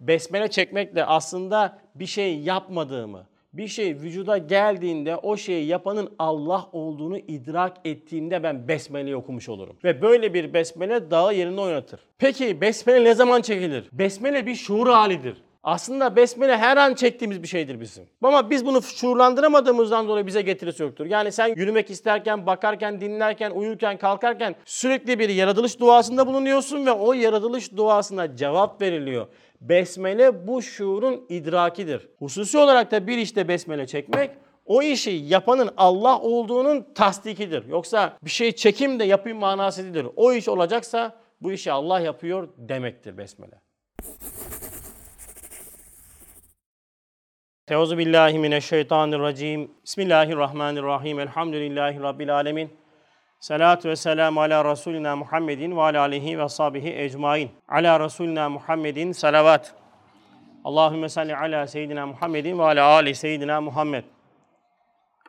besmele çekmekle aslında bir şey yapmadığımı, bir şey vücuda geldiğinde o şeyi yapanın Allah olduğunu idrak ettiğimde ben besmeleyi okumuş olurum. Ve böyle bir besmele dağı yerine oynatır. Peki besmele ne zaman çekilir? Besmele bir şuur halidir. Aslında besmele her an çektiğimiz bir şeydir bizim. Ama biz bunu şuurlandıramadığımızdan dolayı bize getirisi yoktur. Yani sen yürümek isterken, bakarken, dinlerken, uyurken, kalkarken sürekli bir yaratılış duasında bulunuyorsun ve o yaratılış duasına cevap veriliyor. Besmele bu şuurun idrakidir. Hususi olarak da bir işte besmele çekmek o işi yapanın Allah olduğunun tasdikidir. Yoksa bir şey çekim de yapayım manası değildir. O iş olacaksa bu işi Allah yapıyor demektir besmele. Teuzu billahi mineşşeytanirracim. Bismillahirrahmanirrahim. Elhamdülillahi rabbil alamin. Salatu ve selamu ala Resulina Muhammedin ve ala alihi ve sahbihi ecmain. Ala Resulina Muhammedin salavat. Allahümme salli ala seyyidina Muhammedin ve ala ali seyyidina Muhammed.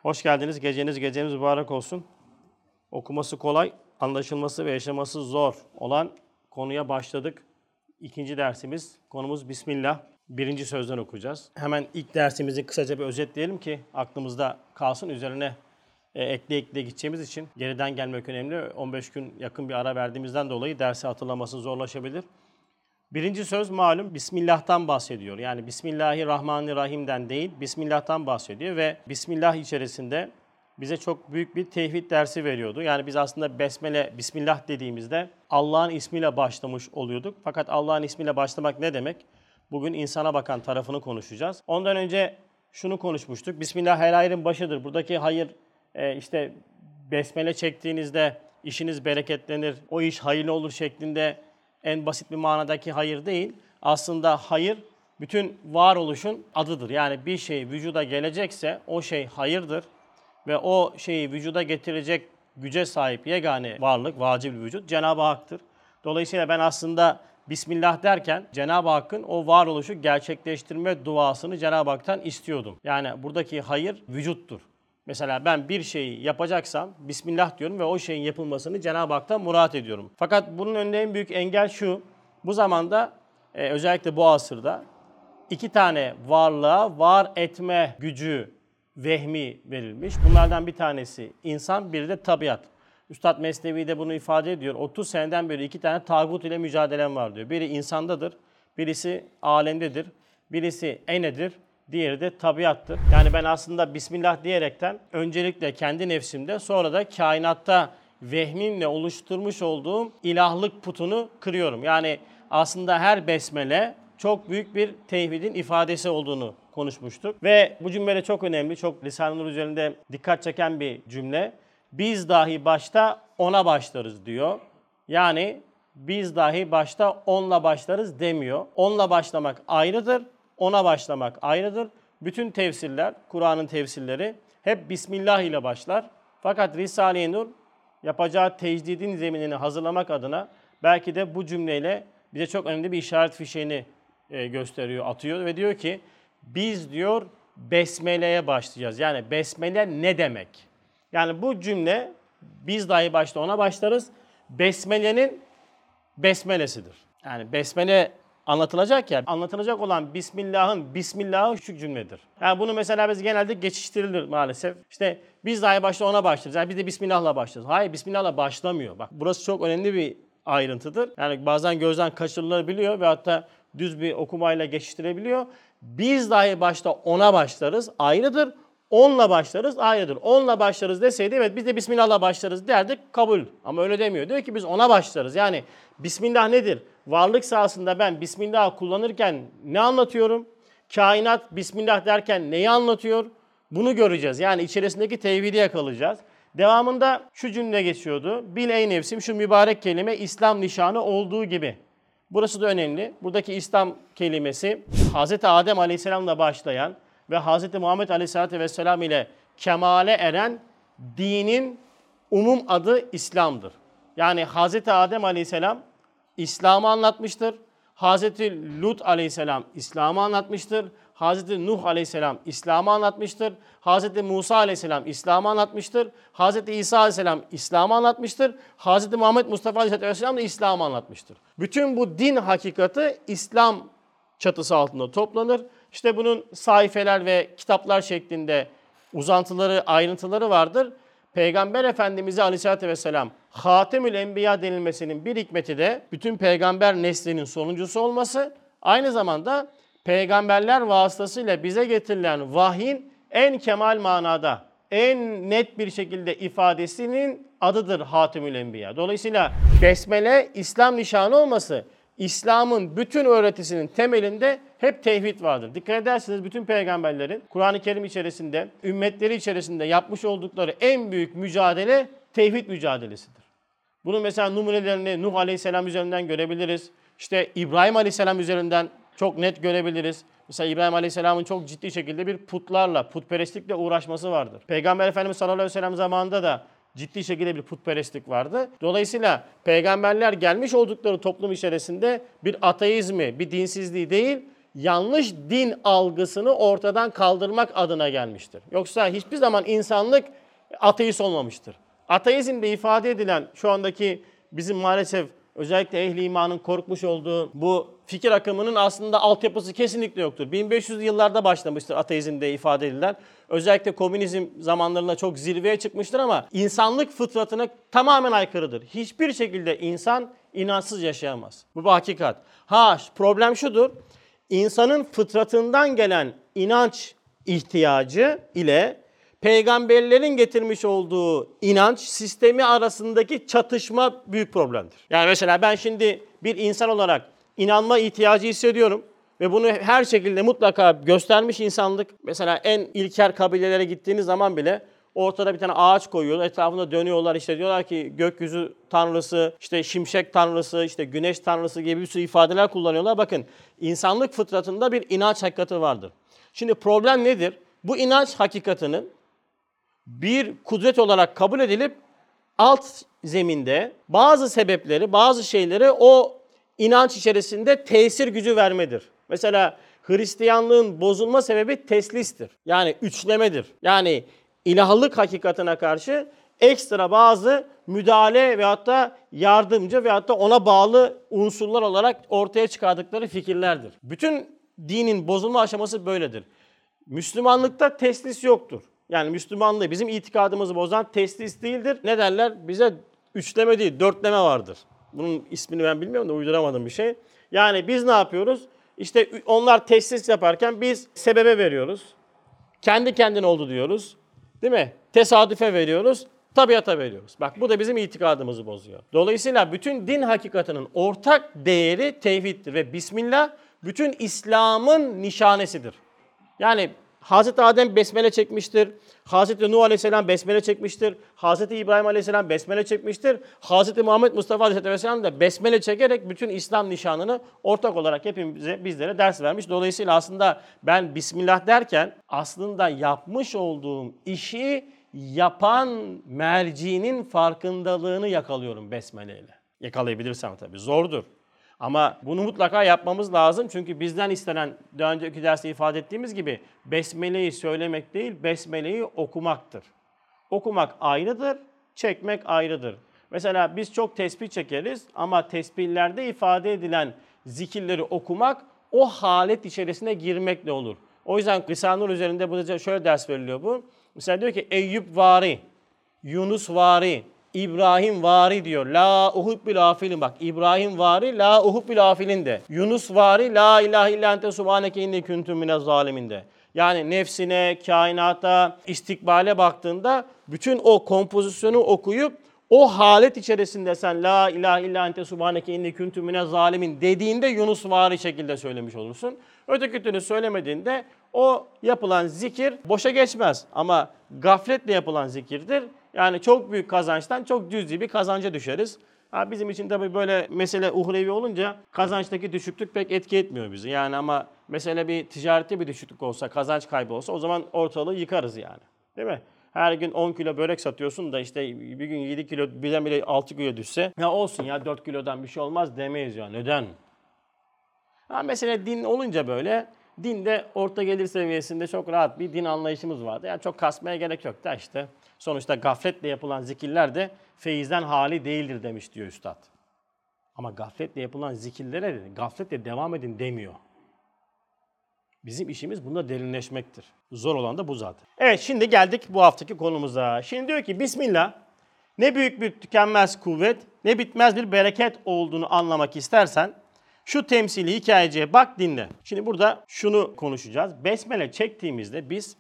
Hoş geldiniz. Geceniz geceniz mübarek olsun. Okuması kolay, anlaşılması ve yaşaması zor olan konuya başladık. İkinci dersimiz, konumuz Bismillah. Birinci sözden okuyacağız. Hemen ilk dersimizi kısaca bir özetleyelim ki aklımızda kalsın. Üzerine e, ekle ekle gideceğimiz için geriden gelmek önemli. 15 gün yakın bir ara verdiğimizden dolayı dersi hatırlaması zorlaşabilir. Birinci söz malum Bismillah'tan bahsediyor. Yani Bismillahirrahmanirrahim'den değil, Bismillah'tan bahsediyor ve Bismillah içerisinde bize çok büyük bir tevhid dersi veriyordu. Yani biz aslında Besmele, Bismillah dediğimizde Allah'ın ismiyle başlamış oluyorduk. Fakat Allah'ın ismiyle başlamak ne demek? Bugün insana bakan tarafını konuşacağız. Ondan önce şunu konuşmuştuk. Bismillah her hayrın başıdır. Buradaki hayır e, işte besmele çektiğinizde işiniz bereketlenir, o iş hayırlı olur şeklinde en basit bir manadaki hayır değil. Aslında hayır bütün varoluşun adıdır. Yani bir şey vücuda gelecekse o şey hayırdır ve o şeyi vücuda getirecek güce sahip yegane varlık, vacib vücut Cenab-ı Hak'tır. Dolayısıyla ben aslında Bismillah derken Cenab-ı Hakk'ın o varoluşu gerçekleştirme duasını Cenab-ı Hak'tan istiyordum. Yani buradaki hayır vücuttur. Mesela ben bir şeyi yapacaksam Bismillah diyorum ve o şeyin yapılmasını Cenab-ı Hak'tan murat ediyorum. Fakat bunun önünde en büyük engel şu. Bu zamanda e, özellikle bu asırda iki tane varlığa var etme gücü, vehmi verilmiş. Bunlardan bir tanesi insan, biri de tabiat. Üstad Mesnevi de bunu ifade ediyor. 30 seneden beri iki tane tağut ile mücadelem var diyor. Biri insandadır, birisi alemdedir, birisi enedir, diğeri de tabiattır. Yani ben aslında Bismillah diyerekten öncelikle kendi nefsimde sonra da kainatta vehmimle oluşturmuş olduğum ilahlık putunu kırıyorum. Yani aslında her besmele çok büyük bir tevhidin ifadesi olduğunu konuşmuştuk. Ve bu cümle çok önemli, çok lisan üzerinde dikkat çeken bir cümle. Biz dahi başta ona başlarız diyor. Yani biz dahi başta onla başlarız demiyor. Onla başlamak ayrıdır, ona başlamak ayrıdır. Bütün tefsirler, Kur'an'ın tefsirleri hep Bismillah ile başlar. Fakat Risale-i Nur yapacağı tecdidin zeminini hazırlamak adına belki de bu cümleyle bize çok önemli bir işaret fişeğini e, gösteriyor, atıyor ve diyor ki biz diyor besmeleye başlayacağız. Yani besmele ne demek? Yani bu cümle biz dahi başta ona başlarız. Besmele'nin besmelesidir. Yani besmele anlatılacak ya, anlatılacak olan Bismillah'ın Bismillah'ı şu cümledir. Yani bunu mesela biz genelde geçiştirilir maalesef. İşte biz dahi başta ona başlarız. Yani biz de Bismillah'la başlarız. Hayır Bismillah'la başlamıyor. Bak burası çok önemli bir ayrıntıdır. Yani bazen gözden kaçırılabiliyor ve hatta düz bir okumayla geçiştirebiliyor. Biz dahi başta ona başlarız ayrıdır. Onla başlarız ayrıdır. Onla başlarız deseydi evet biz de Bismillah'la başlarız derdik kabul. Ama öyle demiyor. Diyor ki biz ona başlarız. Yani Bismillah nedir? Varlık sahasında ben Bismillah kullanırken ne anlatıyorum? Kainat Bismillah derken neyi anlatıyor? Bunu göreceğiz. Yani içerisindeki tevhidi yakalayacağız. Devamında şu cümle geçiyordu. Bil ey nefsim şu mübarek kelime İslam nişanı olduğu gibi. Burası da önemli. Buradaki İslam kelimesi Hz. Adem Aleyhisselam'la başlayan ve Hz. Muhammed Aleyhisselatü Vesselam ile kemale eren dinin umum adı İslam'dır. Yani Hz. Adem Aleyhisselam İslam'ı anlatmıştır. Hz. Lut Aleyhisselam İslam'ı anlatmıştır. Hz. Nuh Aleyhisselam İslam'ı anlatmıştır. Hz. Musa Aleyhisselam İslam'ı anlatmıştır. Hz. İsa Aleyhisselam İslam'ı anlatmıştır. Hz. Muhammed Mustafa Aleyhisselam da İslam'ı anlatmıştır. Bütün bu din hakikati İslam çatısı altında toplanır. İşte bunun sayfeler ve kitaplar şeklinde uzantıları, ayrıntıları vardır. Peygamber Efendimiz'e aleyhissalatü vesselam Hatemül Enbiya denilmesinin bir hikmeti de bütün peygamber neslinin sonuncusu olması. Aynı zamanda peygamberler vasıtasıyla bize getirilen vahyin en kemal manada, en net bir şekilde ifadesinin adıdır Hatemül Enbiya. Dolayısıyla Besmele İslam nişanı olması İslam'ın bütün öğretisinin temelinde hep tevhid vardır. Dikkat ederseniz bütün peygamberlerin Kur'an-ı Kerim içerisinde, ümmetleri içerisinde yapmış oldukları en büyük mücadele tevhid mücadelesidir. Bunun mesela numunelerini Nuh Aleyhisselam üzerinden görebiliriz. İşte İbrahim Aleyhisselam üzerinden çok net görebiliriz. Mesela İbrahim Aleyhisselam'ın çok ciddi şekilde bir putlarla, putperestlikle uğraşması vardır. Peygamber Efendimiz sallallahu aleyhi ve sellem zamanında da ciddi şekilde bir putperestlik vardı. Dolayısıyla peygamberler gelmiş oldukları toplum içerisinde bir ateizmi, bir dinsizliği değil, yanlış din algısını ortadan kaldırmak adına gelmiştir. Yoksa hiçbir zaman insanlık ateist olmamıştır. Ateizmde ifade edilen şu andaki bizim maalesef özellikle ehli imanın korkmuş olduğu bu fikir akımının aslında altyapısı kesinlikle yoktur. 1500'lü yıllarda başlamıştır ateizmde ifade edilen. Özellikle komünizm zamanlarında çok zirveye çıkmıştır ama insanlık fıtratına tamamen aykırıdır. Hiçbir şekilde insan inançsız yaşayamaz. Bu bir hakikat. Ha problem şudur. İnsanın fıtratından gelen inanç ihtiyacı ile peygamberlerin getirmiş olduğu inanç sistemi arasındaki çatışma büyük problemdir. Yani mesela ben şimdi bir insan olarak inanma ihtiyacı hissediyorum ve bunu her şekilde mutlaka göstermiş insanlık. Mesela en ilker kabilelere gittiğiniz zaman bile ortada bir tane ağaç koyuyorlar, etrafında dönüyorlar işte diyorlar ki gökyüzü tanrısı, işte şimşek tanrısı, işte güneş tanrısı gibi bir sürü ifadeler kullanıyorlar. Bakın insanlık fıtratında bir inanç hakikati vardır. Şimdi problem nedir? Bu inanç hakikatinin bir kudret olarak kabul edilip alt zeminde bazı sebepleri, bazı şeyleri o inanç içerisinde tesir gücü vermedir. Mesela Hristiyanlığın bozulma sebebi teslistir. Yani üçlemedir. Yani ilahlık hakikatine karşı ekstra bazı müdahale veyahut da yardımcı veyahut da ona bağlı unsurlar olarak ortaya çıkardıkları fikirlerdir. Bütün dinin bozulma aşaması böyledir. Müslümanlıkta teslis yoktur. Yani Müslümanlığı bizim itikadımızı bozan teslis değildir. Ne derler? Bize üçleme değil, dörtleme vardır. Bunun ismini ben bilmiyorum da uyduramadım bir şey. Yani biz ne yapıyoruz? İşte onlar teslis yaparken biz sebebe veriyoruz. Kendi kendine oldu diyoruz. Değil mi? Tesadüfe veriyoruz. Tabiata veriyoruz. Bak bu da bizim itikadımızı bozuyor. Dolayısıyla bütün din hakikatinin ortak değeri tevhiddir ve Bismillah bütün İslam'ın nişanesidir. Yani Hazreti Adem besmele çekmiştir. Hazreti Nuh Aleyhisselam besmele çekmiştir. Hazreti İbrahim Aleyhisselam besmele çekmiştir. Hazreti Muhammed Mustafa Aleyhisselam da besmele çekerek bütün İslam nişanını ortak olarak hepimize bizlere ders vermiş. Dolayısıyla aslında ben Bismillah derken aslında yapmış olduğum işi yapan mercinin farkındalığını yakalıyorum besmeleyle. Yakalayabilirsem tabii zordur. Ama bunu mutlaka yapmamız lazım. Çünkü bizden istenen daha önceki derste ifade ettiğimiz gibi besmeleyi söylemek değil, besmeleyi okumaktır. Okumak ayrıdır, çekmek ayrıdır. Mesela biz çok tesbih çekeriz ama tesbihlerde ifade edilen zikirleri okumak o halet içerisine girmekle olur. O yüzden Risale-i üzerinde şöyle ders veriliyor bu. Mesela diyor ki Eyüp vari, Yunus vari, İbrahim vari diyor. La uhubbil afilin bak. İbrahim vari la uhubbil afilin de. Yunus vari la ilahe illa ente subhaneke inni kuntum minez zalimin de. Yani nefsine, kainata, istikbale baktığında bütün o kompozisyonu okuyup o halet içerisinde sen la ilahe illa ente subhaneke inni kuntum minez zalimin dediğinde Yunus vari şekilde söylemiş olursun. Öteki türlü söylemediğinde o yapılan zikir boşa geçmez ama gafletle yapılan zikirdir. Yani çok büyük kazançtan çok cüzi bir kazanca düşeriz. Ha bizim için tabii böyle mesele uhrevi olunca kazançtaki düşüklük pek etki etmiyor bizi. Yani ama mesele bir ticarette bir düşüklük olsa, kazanç kaybı olsa o zaman ortalığı yıkarız yani. Değil mi? Her gün 10 kilo börek satıyorsun da işte bir gün 7 kilo, bile bile 6 kilo düşse ya olsun ya 4 kilodan bir şey olmaz demeyiz ya. Neden? Ha mesela din olunca böyle dinde orta gelir seviyesinde çok rahat bir din anlayışımız vardı. Yani çok kasmaya gerek yok da işte Sonuçta gafletle yapılan zikirler de feyizden hali değildir demiş diyor üstad. Ama gafletle yapılan zikirlere de gafletle devam edin demiyor. Bizim işimiz bunda derinleşmektir. Zor olan da bu zaten. Evet şimdi geldik bu haftaki konumuza. Şimdi diyor ki Bismillah ne büyük bir tükenmez kuvvet ne bitmez bir bereket olduğunu anlamak istersen şu temsili hikayeciye bak dinle. Şimdi burada şunu konuşacağız. Besmele çektiğimizde biz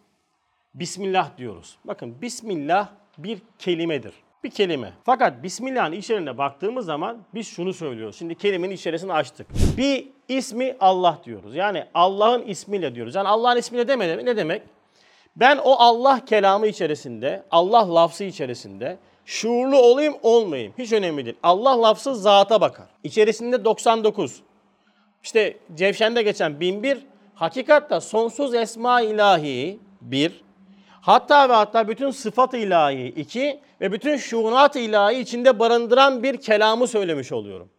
Bismillah diyoruz. Bakın Bismillah bir kelimedir. Bir kelime. Fakat Bismillah'ın içeriğine baktığımız zaman biz şunu söylüyoruz. Şimdi kelimenin içerisini açtık. Bir ismi Allah diyoruz. Yani Allah'ın ismiyle diyoruz. Yani Allah'ın ismiyle demedim. Ne demek? Ben o Allah kelamı içerisinde, Allah lafzı içerisinde şuurlu olayım olmayayım. Hiç önemli değil. Allah lafzı zata bakar. İçerisinde 99. İşte Cevşen'de geçen 1001. Hakikatta sonsuz esma ilahi bir. Hatta ve hatta bütün sıfat ilahi iki ve bütün şuunat ilahi içinde barındıran bir kelamı söylemiş oluyorum.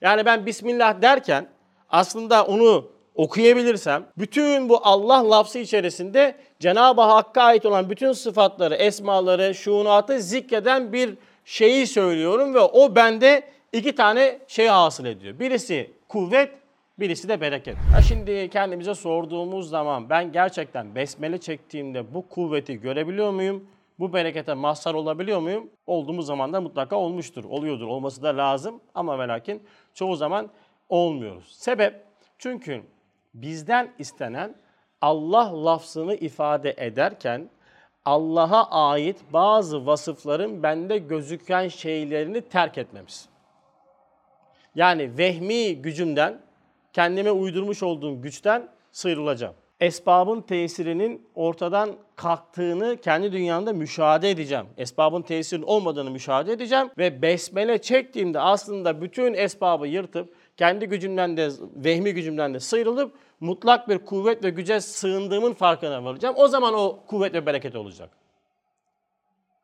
Yani ben Bismillah derken aslında onu okuyabilirsem bütün bu Allah lafzı içerisinde Cenab-ı Hakk'a ait olan bütün sıfatları, esmaları, şuunatı zikreden bir şeyi söylüyorum ve o bende iki tane şey hasıl ediyor. Birisi kuvvet, birisi de bereket. Ha şimdi kendimize sorduğumuz zaman ben gerçekten besmele çektiğimde bu kuvveti görebiliyor muyum? Bu berekete mazhar olabiliyor muyum? Olduğumuz zaman da mutlaka olmuştur, oluyordur, olması da lazım ama ve lakin çoğu zaman olmuyoruz. Sebep çünkü bizden istenen Allah lafzını ifade ederken Allah'a ait bazı vasıfların bende gözüken şeylerini terk etmemiz. Yani vehmi gücümden, kendime uydurmuş olduğum güçten sıyrılacağım. Esbabın tesirinin ortadan kalktığını kendi dünyamda müşahede edeceğim. Esbabın tesirinin olmadığını müşahede edeceğim ve besmele çektiğimde aslında bütün esbabı yırtıp kendi gücümden de vehmi gücümden de sıyrılıp mutlak bir kuvvet ve güce sığındığımın farkına varacağım. O zaman o kuvvet ve bereket olacak.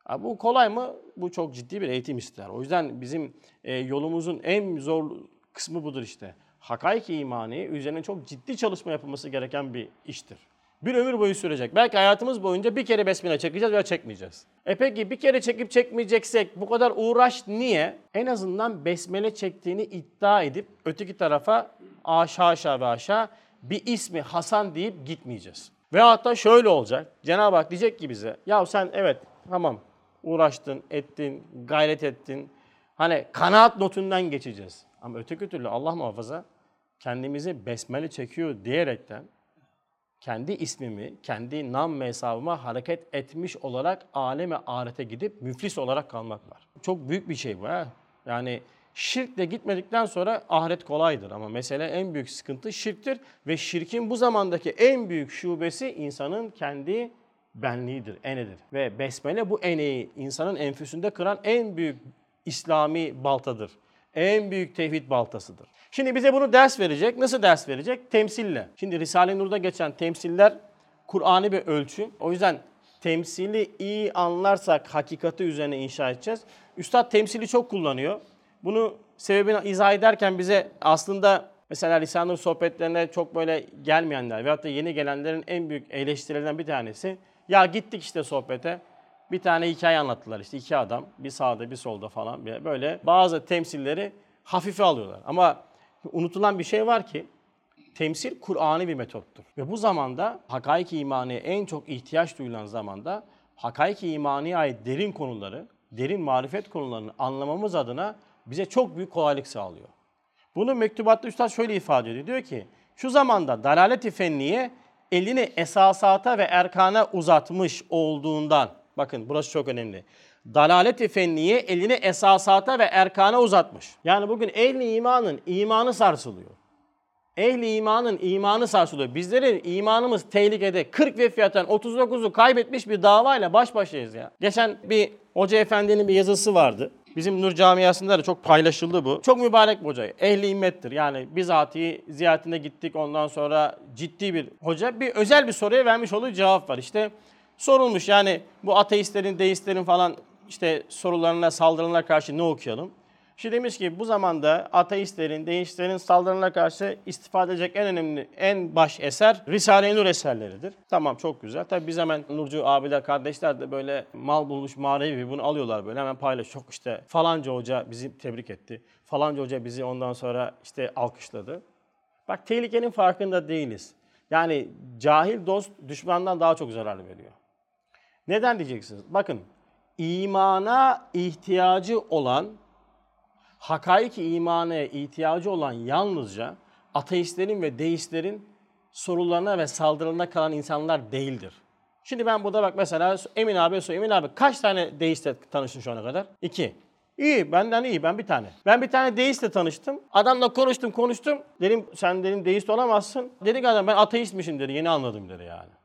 Ha, bu kolay mı? Bu çok ciddi bir eğitim ister. O yüzden bizim e, yolumuzun en zor kısmı budur işte. Hakaik imani üzerine çok ciddi çalışma yapılması gereken bir iştir. Bir ömür boyu sürecek. Belki hayatımız boyunca bir kere besmele çekeceğiz veya çekmeyeceğiz. E peki bir kere çekip çekmeyeceksek bu kadar uğraş niye? En azından besmele çektiğini iddia edip öteki tarafa aşağı aşağı ve aşağı bir ismi Hasan deyip gitmeyeceğiz. Ve hatta şöyle olacak. Cenab-ı Hak diyecek ki bize ya sen evet tamam uğraştın, ettin, gayret ettin. Hani kanaat notundan geçeceğiz. Ama öteki türlü Allah muhafaza kendimizi besmele çekiyor diyerekten kendi ismimi, kendi nam hesabıma hareket etmiş olarak aleme ahirete gidip müflis olarak kalmak var. Çok büyük bir şey bu ha. Yani şirkle gitmedikten sonra ahiret kolaydır ama mesele en büyük sıkıntı şirktir ve şirkin bu zamandaki en büyük şubesi insanın kendi benliğidir, enedir. Ve besmele bu eneyi insanın enfüsünde kıran en büyük İslami baltadır. En büyük tevhid baltasıdır. Şimdi bize bunu ders verecek. Nasıl ders verecek? Temsille. Şimdi Risale-i Nur'da geçen temsiller Kur'an'ı bir ölçü. O yüzden temsili iyi anlarsak hakikati üzerine inşa edeceğiz. Üstad temsili çok kullanıyor. Bunu sebebini izah ederken bize aslında mesela Risale-i Nur sohbetlerine çok böyle gelmeyenler veyahut da yeni gelenlerin en büyük eleştirilerinden bir tanesi ya gittik işte sohbete bir tane hikaye anlattılar işte iki adam bir sağda bir solda falan böyle bazı temsilleri hafife alıyorlar. Ama unutulan bir şey var ki temsil Kur'an'ı bir metottur. Ve bu zamanda hakaik imani en çok ihtiyaç duyulan zamanda hakaik imaniye ait derin konuları, derin marifet konularını anlamamız adına bize çok büyük kolaylık sağlıyor. Bunu mektubatta Üstad şöyle ifade ediyor. Diyor ki şu zamanda dalalet-i fenniye elini esasata ve erkana uzatmış olduğundan, bakın burası çok önemli. Dalalet-i fenniye elini esasata ve erkana uzatmış. Yani bugün ehli imanın imanı sarsılıyor. Ehli imanın imanı sarsılıyor. Bizlerin imanımız tehlikede 40 ve fiyattan 39'u kaybetmiş bir davayla baş başayız ya. Geçen bir hoca efendinin bir yazısı vardı. Bizim Nur camiasında da çok paylaşıldı bu. Çok mübarek bir hoca. Ehli immettir. Yani bizatihi ziyaretine gittik ondan sonra ciddi bir hoca. Bir özel bir soruya vermiş olduğu cevap var. İşte sorulmuş yani bu ateistlerin, deistlerin falan işte sorularına, saldırılarına karşı ne okuyalım? Şimdi demiş ki bu zamanda ateistlerin, deistlerin saldırılarına karşı istifade edecek en önemli, en baş eser Risale-i Nur eserleridir. Tamam çok güzel. Tabi biz hemen Nurcu abiler, kardeşler de böyle mal bulmuş manevi bunu alıyorlar böyle hemen paylaş. Çok işte falanca hoca bizi tebrik etti. Falanca hoca bizi ondan sonra işte alkışladı. Bak tehlikenin farkında değiliz. Yani cahil dost düşmandan daha çok zarar veriyor. Neden diyeceksiniz? Bakın imana ihtiyacı olan, hakaik imana ihtiyacı olan yalnızca ateistlerin ve deistlerin sorularına ve saldırılarına kalan insanlar değildir. Şimdi ben burada bak mesela Emin abi soruyor. Emin abi kaç tane deistle tanıştın şu ana kadar? İki. İyi benden iyi ben bir tane. Ben bir tane deistle tanıştım. Adamla konuştum konuştum. Dedim sen dedim deist olamazsın. Dedi ki adam ben ateistmişim dedi yeni anladım dedi yani.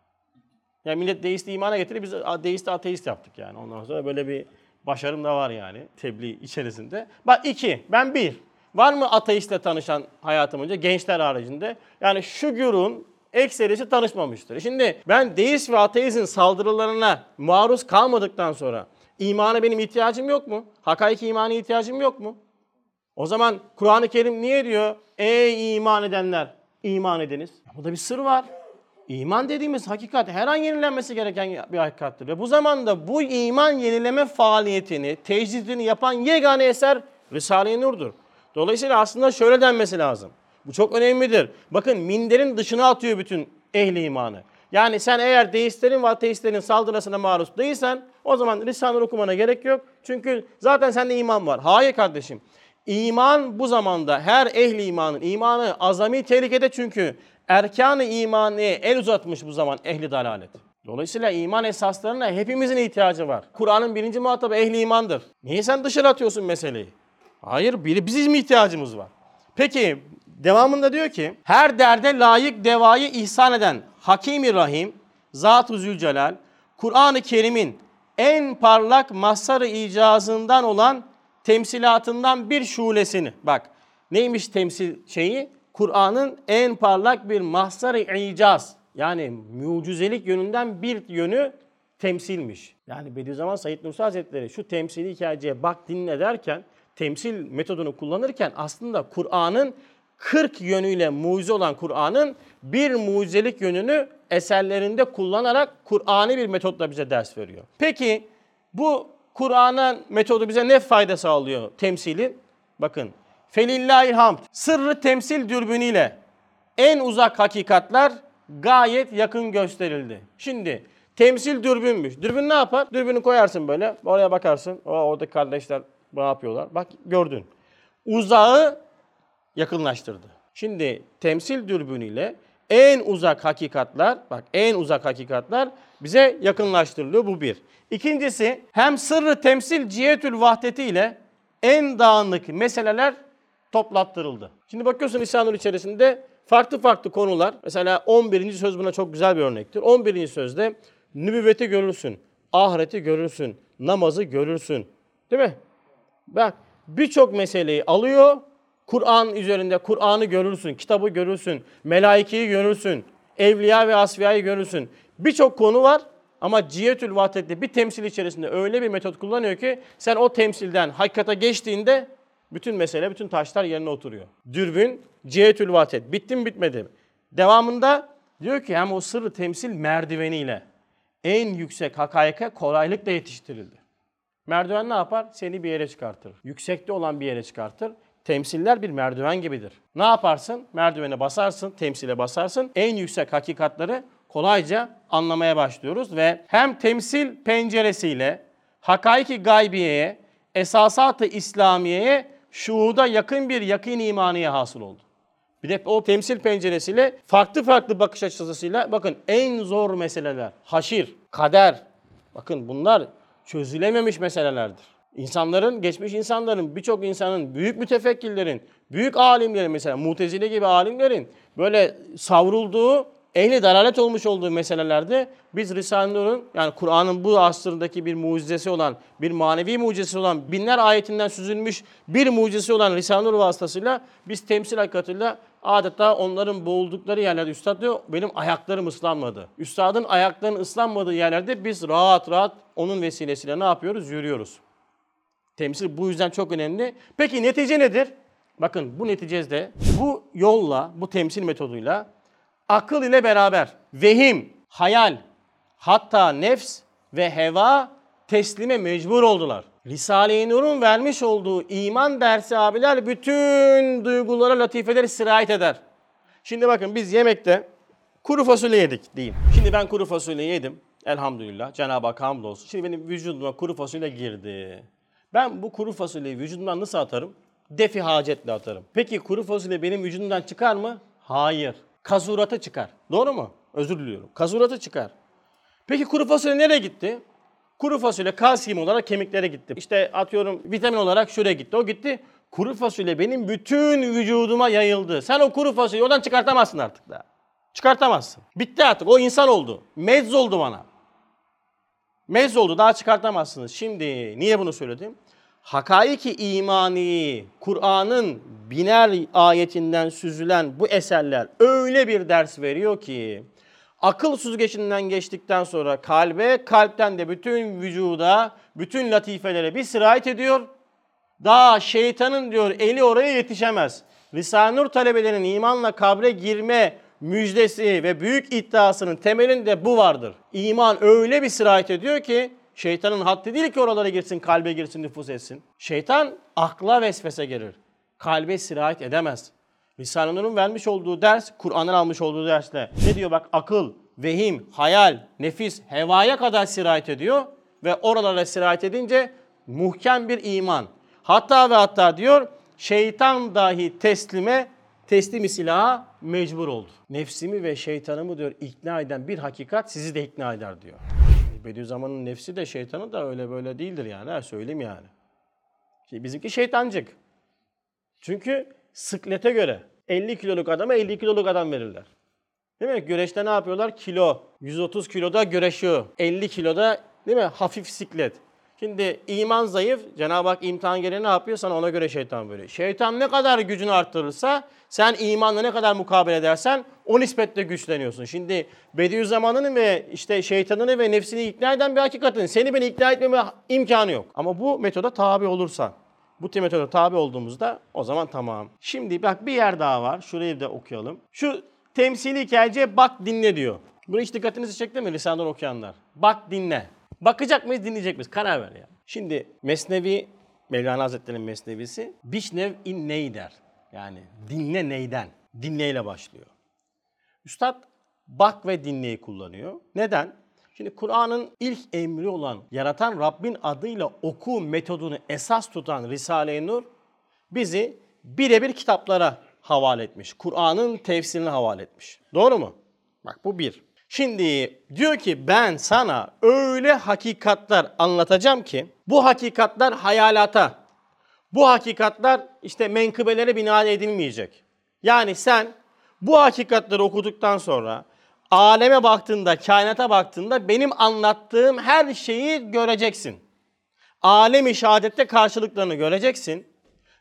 Yani millet deisti imana getirdi biz deisti ateist yaptık yani. Ondan sonra böyle bir başarım da var yani tebliğ içerisinde. Bak iki ben bir. Var mı ateistle tanışan hayatım önce gençler haricinde? Yani şu gürün ekserisi tanışmamıştır. Şimdi ben deist ve ateizmin saldırılarına maruz kalmadıktan sonra imana benim ihtiyacım yok mu? Hakaiki imana ihtiyacım yok mu? O zaman Kur'an-ı Kerim niye diyor? Ey iman edenler, iman ediniz. Burada bir sır var. İman dediğimiz hakikat her an yenilenmesi gereken bir hakikattır. Ve bu zamanda bu iman yenileme faaliyetini, tecdidini yapan yegane eser Risale-i Nur'dur. Dolayısıyla aslında şöyle denmesi lazım. Bu çok önemlidir. Bakın minderin dışına atıyor bütün ehli imanı. Yani sen eğer deistlerin ve ateistlerin saldırısına maruz değilsen o zaman Risale-i okumana gerek yok. Çünkü zaten sende iman var. Hayır kardeşim. İman bu zamanda her ehli imanın imanı azami tehlikede çünkü erkan-ı imaniye el uzatmış bu zaman ehli dalalet. Dolayısıyla iman esaslarına hepimizin ihtiyacı var. Kur'an'ın birinci muhatabı ehli imandır. Niye sen dışarı atıyorsun meseleyi? Hayır, biri bizim ihtiyacımız var? Peki devamında diyor ki her derde layık devayı ihsan eden Hakimi Rahim, Zat-ı Zülcelal, Kur'an-ı Kerim'in en parlak mazhar icazından olan temsilatından bir şulesini. Bak neymiş temsil şeyi? Kur'an'ın en parlak bir mazhar icaz. Yani mucizelik yönünden bir yönü temsilmiş. Yani Bediüzzaman Said Nursi Hazretleri şu temsili hikayeye bak dinle derken temsil metodunu kullanırken aslında Kur'an'ın 40 yönüyle mucize olan Kur'an'ın bir mucizelik yönünü eserlerinde kullanarak Kur'an'ı bir metotla bize ders veriyor. Peki bu Kur'an'ın metodu bize ne fayda sağlıyor temsili? Bakın. Felillahil hamd. Sırrı temsil dürbünüyle en uzak hakikatler gayet yakın gösterildi. Şimdi temsil dürbünmüş. Dürbün ne yapar? Dürbünü koyarsın böyle. Oraya bakarsın. O oradaki kardeşler ne yapıyorlar? Bak gördün. Uzağı yakınlaştırdı. Şimdi temsil dürbünüyle en uzak hakikatler, bak en uzak hakikatler bize yakınlaştırılıyor bu bir. İkincisi hem sırrı temsil cihetül vahdeti ile en dağınık meseleler toplattırıldı. Şimdi bakıyorsun İsa'nın içerisinde farklı farklı konular. Mesela 11. söz buna çok güzel bir örnektir. 11. sözde nübüvveti görürsün, ahireti görürsün, namazı görürsün. Değil mi? Bak birçok meseleyi alıyor. Kur'an üzerinde Kur'an'ı görürsün, kitabı görürsün, melaikeyi görürsün, evliya ve asfiyayı görürsün. Birçok konu var ama cihetül vahdette bir temsil içerisinde öyle bir metot kullanıyor ki sen o temsilden hakikate geçtiğinde bütün mesele, bütün taşlar yerine oturuyor. Dürbün, cihetül vahdet. Bitti mi bitmedi mi? Devamında diyor ki hem o sırrı temsil merdiveniyle en yüksek hakaike kolaylıkla yetiştirildi. Merdiven ne yapar? Seni bir yere çıkartır. Yüksekte olan bir yere çıkartır. Temsiller bir merdiven gibidir. Ne yaparsın? Merdivene basarsın, temsile basarsın. En yüksek hakikatları kolayca anlamaya başlıyoruz ve hem temsil penceresiyle hakaiki gaybiyeye, esasat-ı İslamiye'ye şuhuda yakın bir yakın imaniye hasıl oldu. Bir de o temsil penceresiyle farklı farklı bakış açısıyla bakın en zor meseleler, haşir, kader. Bakın bunlar çözülememiş meselelerdir. İnsanların, geçmiş insanların, birçok insanın, büyük mütefekkirlerin, büyük alimlerin mesela mutezile gibi alimlerin böyle savrulduğu, ehli dalalet olmuş olduğu meselelerde biz Risale-i yani Kur'an'ın bu asrındaki bir mucizesi olan, bir manevi mucizesi olan, binler ayetinden süzülmüş bir mucizesi olan Risale-i Nur vasıtasıyla biz temsil hakikatıyla adeta onların boğuldukları yerlerde Üstad diyor benim ayaklarım ıslanmadı. Üstadın ayaklarının ıslanmadığı yerlerde biz rahat rahat onun vesilesiyle ne yapıyoruz? Yürüyoruz. Temsil bu yüzden çok önemli. Peki netice nedir? Bakın bu neticede bu yolla, bu temsil metoduyla akıl ile beraber vehim, hayal, hatta nefs ve heva teslime mecbur oldular. Risale-i Nur'un vermiş olduğu iman dersi abiler bütün duygulara, latifeleri sirayet eder. Şimdi bakın biz yemekte Kuru fasulye yedik diyeyim. Şimdi ben kuru fasulye yedim. Elhamdülillah. Cenab-ı Hak hamdolsun. Şimdi benim vücuduma kuru fasulye girdi. Ben bu kuru fasulyeyi vücudumdan nasıl atarım? Defi hacetle atarım. Peki kuru fasulye benim vücudumdan çıkar mı? Hayır. Kazuratı çıkar. Doğru mu? Özür diliyorum. Kazuratı çıkar. Peki kuru fasulye nereye gitti? Kuru fasulye kalsiyum olarak kemiklere gitti. İşte atıyorum vitamin olarak şuraya gitti. O gitti. Kuru fasulye benim bütün vücuduma yayıldı. Sen o kuru fasulyeyi oradan çıkartamazsın artık daha. Çıkartamazsın. Bitti artık. O insan oldu. Mezz oldu bana. Mezz oldu. Daha çıkartamazsınız. Şimdi niye bunu söyledim? Hakaiki imani, Kur'an'ın biner ayetinden süzülen bu eserler öyle bir ders veriyor ki akıl süzgecinden geçtikten sonra kalbe, kalpten de bütün vücuda, bütün latifelere bir sirayet ediyor. Daha şeytanın diyor eli oraya yetişemez. Risale-i Nur talebelerinin imanla kabre girme müjdesi ve büyük iddiasının temelinde bu vardır. İman öyle bir sirayet ediyor ki şeytanın haddi değil ki oralara girsin, kalbe girsin, nüfus etsin. Şeytan akla vesvese gelir. Kalbe sirayet edemez. Risale-i Nur'un vermiş olduğu ders, Kur'an'ın almış olduğu dersle. Ne diyor bak akıl, vehim, hayal, nefis, hevaya kadar sirayet ediyor. Ve oralara sirayet edince muhkem bir iman. Hatta ve hatta diyor şeytan dahi teslime, teslimi silaha mecbur oldu. Nefsimi ve şeytanımı diyor ikna eden bir hakikat sizi de ikna eder diyor. Bediüzzaman'ın nefsi de şeytanı da öyle böyle değildir yani. Ha, söyleyeyim yani. Şimdi bizimki şeytancık. Çünkü sıklete göre 50 kiloluk adama 50 kiloluk adam verirler. Değil mi? Güreşte ne yapıyorlar? Kilo. 130 kiloda güreşiyor. 50 kiloda değil mi? Hafif siklet. Şimdi iman zayıf. Cenab-ı Hak imtihan gereği ne yapıyor? Sana ona göre şeytan veriyor. Şeytan ne kadar gücünü arttırırsa sen imanla ne kadar mukabele edersen o nispetle güçleniyorsun. Şimdi Bediüzzaman'ın ve işte şeytanını ve nefsini ikna eden bir hakikatin seni beni ikna etmeme imkanı yok. Ama bu metoda tabi olursan bu metoda tabi olduğumuzda o zaman tamam. Şimdi bak bir yer daha var. Şurayı da okuyalım. Şu temsili hikayece bak dinle diyor. Bunu hiç dikkatinizi çekti mi Risale'den okuyanlar? Bak dinle. Bakacak mıyız dinleyecek miyiz? Karar ver ya. Şimdi Mesnevi, Mevlana Hazretleri'nin Mesnevisi Bişnev in ney der. Yani dinle neyden? Dinleyle başlıyor. Üstad bak ve dinleyi kullanıyor. Neden? Şimdi Kur'an'ın ilk emri olan yaratan Rabbin adıyla oku metodunu esas tutan Risale-i Nur bizi birebir kitaplara havale etmiş. Kur'an'ın tefsirini havale etmiş. Doğru mu? Bak bu bir. Şimdi diyor ki ben sana öyle hakikatler anlatacağım ki bu hakikatler hayalata, bu hakikatler işte menkıbelere bina edilmeyecek. Yani sen bu hakikatleri okuduktan sonra aleme baktığında, kainata baktığında benim anlattığım her şeyi göreceksin. Alem-i şehadette karşılıklarını göreceksin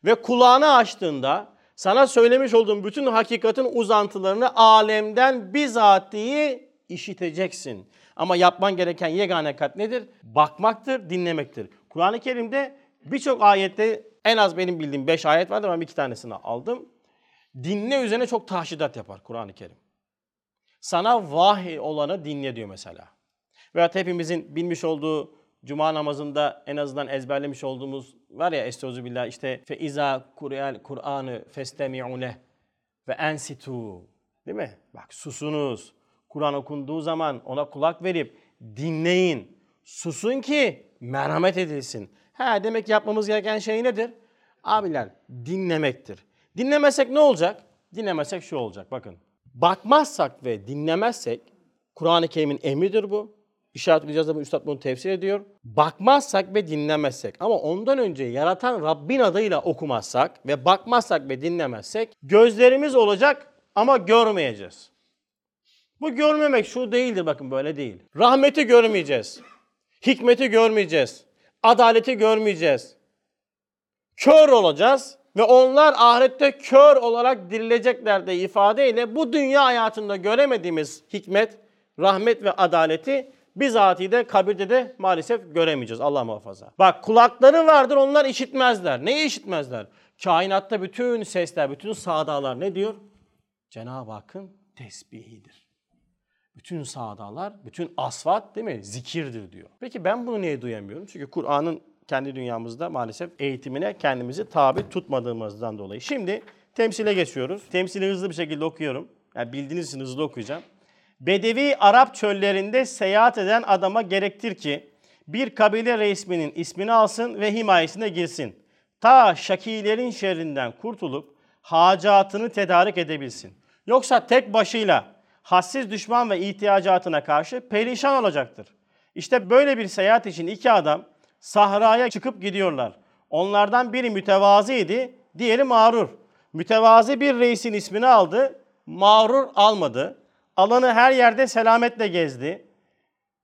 ve kulağını açtığında sana söylemiş olduğum bütün hakikatin uzantılarını alemden bizatihi işiteceksin. Ama yapman gereken yegane kat nedir? Bakmaktır, dinlemektir. Kur'an-ı Kerim'de birçok ayette en az benim bildiğim 5 ayet vardı ben iki tanesini aldım. Dinle üzerine çok tahşidat yapar Kur'an-ı Kerim. Sana vahiy olanı dinle diyor mesela. Veyahut hepimizin bilmiş olduğu Cuma namazında en azından ezberlemiş olduğumuz var ya Estaizu billah işte fe iza kur'an Kur'an'ı festemi'une ve ensitu. Değil mi? Bak susunuz. Kur'an okunduğu zaman ona kulak verip dinleyin. Susun ki merhamet edilsin. Ha demek yapmamız gereken şey nedir? Abiler dinlemektir. Dinlemesek ne olacak? Dinlemesek şu olacak bakın. Bakmazsak ve dinlemezsek Kur'an-ı Kerim'in emridir bu. İşaretleyeceğiz de bu Üstad bunu tefsir ediyor. Bakmazsak ve dinlemezsek ama ondan önce yaratan Rabbin adıyla okumazsak ve bakmazsak ve dinlemezsek gözlerimiz olacak ama görmeyeceğiz. Bu görmemek şu değildir bakın böyle değil. Rahmeti görmeyeceğiz. Hikmeti görmeyeceğiz. Adaleti görmeyeceğiz. Kör olacağız ve onlar ahirette kör olarak dirilecekler de ifadeyle bu dünya hayatında göremediğimiz hikmet, rahmet ve adaleti bizatihi de kabirde de maalesef göremeyeceğiz. Allah muhafaza. Bak kulakları vardır onlar işitmezler. Neyi işitmezler? Kainatta bütün sesler, bütün sadalar ne diyor? Cenab-ı Hakk'ın tesbihidir. Bütün sadalar, bütün asvat değil mi? Zikirdir diyor. Peki ben bunu niye duyamıyorum? Çünkü Kur'an'ın kendi dünyamızda maalesef eğitimine kendimizi tabi tutmadığımızdan dolayı. Şimdi temsile geçiyoruz. Temsili hızlı bir şekilde okuyorum. Yani bildiğiniz için hızlı okuyacağım. Bedevi Arap çöllerinde seyahat eden adama gerektir ki bir kabile resminin ismini alsın ve himayesine girsin. Ta şakilerin şerrinden kurtulup hacatını tedarik edebilsin. Yoksa tek başıyla hassiz düşman ve ihtiyacatına karşı perişan olacaktır. İşte böyle bir seyahat için iki adam sahraya çıkıp gidiyorlar. Onlardan biri mütevazıydı, diğeri mağrur. Mütevazi bir reisin ismini aldı, mağrur almadı. Alanı her yerde selametle gezdi.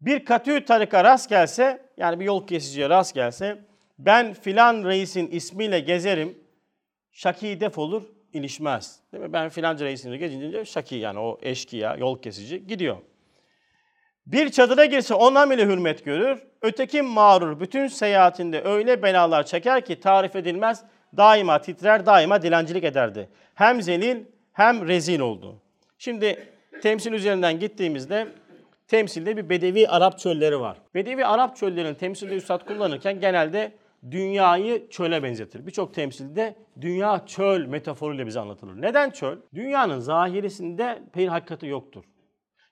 Bir katü tarika rast gelse, yani bir yol kesiciye rast gelse, ben filan reisin ismiyle gezerim, şaki defolur, ilişmez. Değil mi? Ben filanca reisin gezince şaki yani o eşkıya, yol kesici gidiyor. Bir çadıra girse ondan bile hürmet görür. Öteki mağrur bütün seyahatinde öyle belalar çeker ki tarif edilmez. Daima titrer, daima dilencilik ederdi. Hem zelil hem rezil oldu. Şimdi temsil üzerinden gittiğimizde temsilde bir Bedevi Arap çölleri var. Bedevi Arap çöllerinin temsilde üstad kullanırken genelde dünyayı çöle benzetir. Birçok temsilde dünya çöl metaforuyla bize anlatılır. Neden çöl? Dünyanın zahirisinde peyir hakikati yoktur.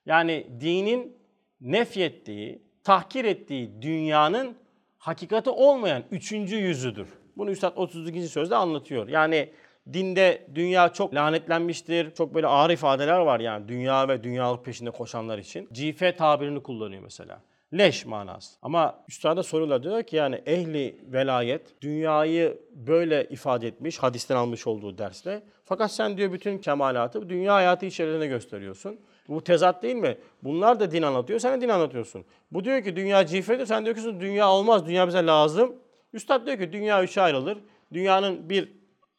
Yani dinin nefyettiği, tahkir ettiği dünyanın hakikati olmayan üçüncü yüzüdür. Bunu Üstad 32. sözde anlatıyor. Yani dinde dünya çok lanetlenmiştir. Çok böyle ağır ifadeler var yani dünya ve dünyalık peşinde koşanlar için. Cife tabirini kullanıyor mesela. Leş manası. Ama üstada sorular diyor ki yani ehli velayet dünyayı böyle ifade etmiş hadisten almış olduğu derste. Fakat sen diyor bütün kemalatı dünya hayatı içerisinde gösteriyorsun. Bu tezat değil mi? Bunlar da din anlatıyor, sen de din anlatıyorsun. Bu diyor ki dünya cifredir, sen diyorsun dünya olmaz, dünya bize lazım. Üstad diyor ki dünya üçe ayrılır. Dünyanın bir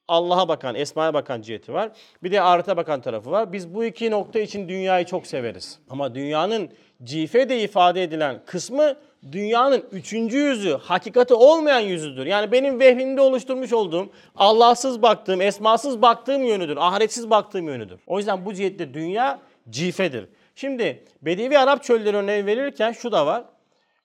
Allah'a bakan, esmaya bakan ciheti var. Bir de ahirete bakan tarafı var. Biz bu iki nokta için dünyayı çok severiz. Ama dünyanın cifede ifade edilen kısmı dünyanın üçüncü yüzü, hakikati olmayan yüzüdür. Yani benim vehmimde oluşturmuş olduğum, Allahsız baktığım, esmasız baktığım yönüdür, ahiretsiz baktığım yönüdür. O yüzden bu cihette dünya cifedir. Şimdi Bedevi Arap çölleri örneği verirken şu da var.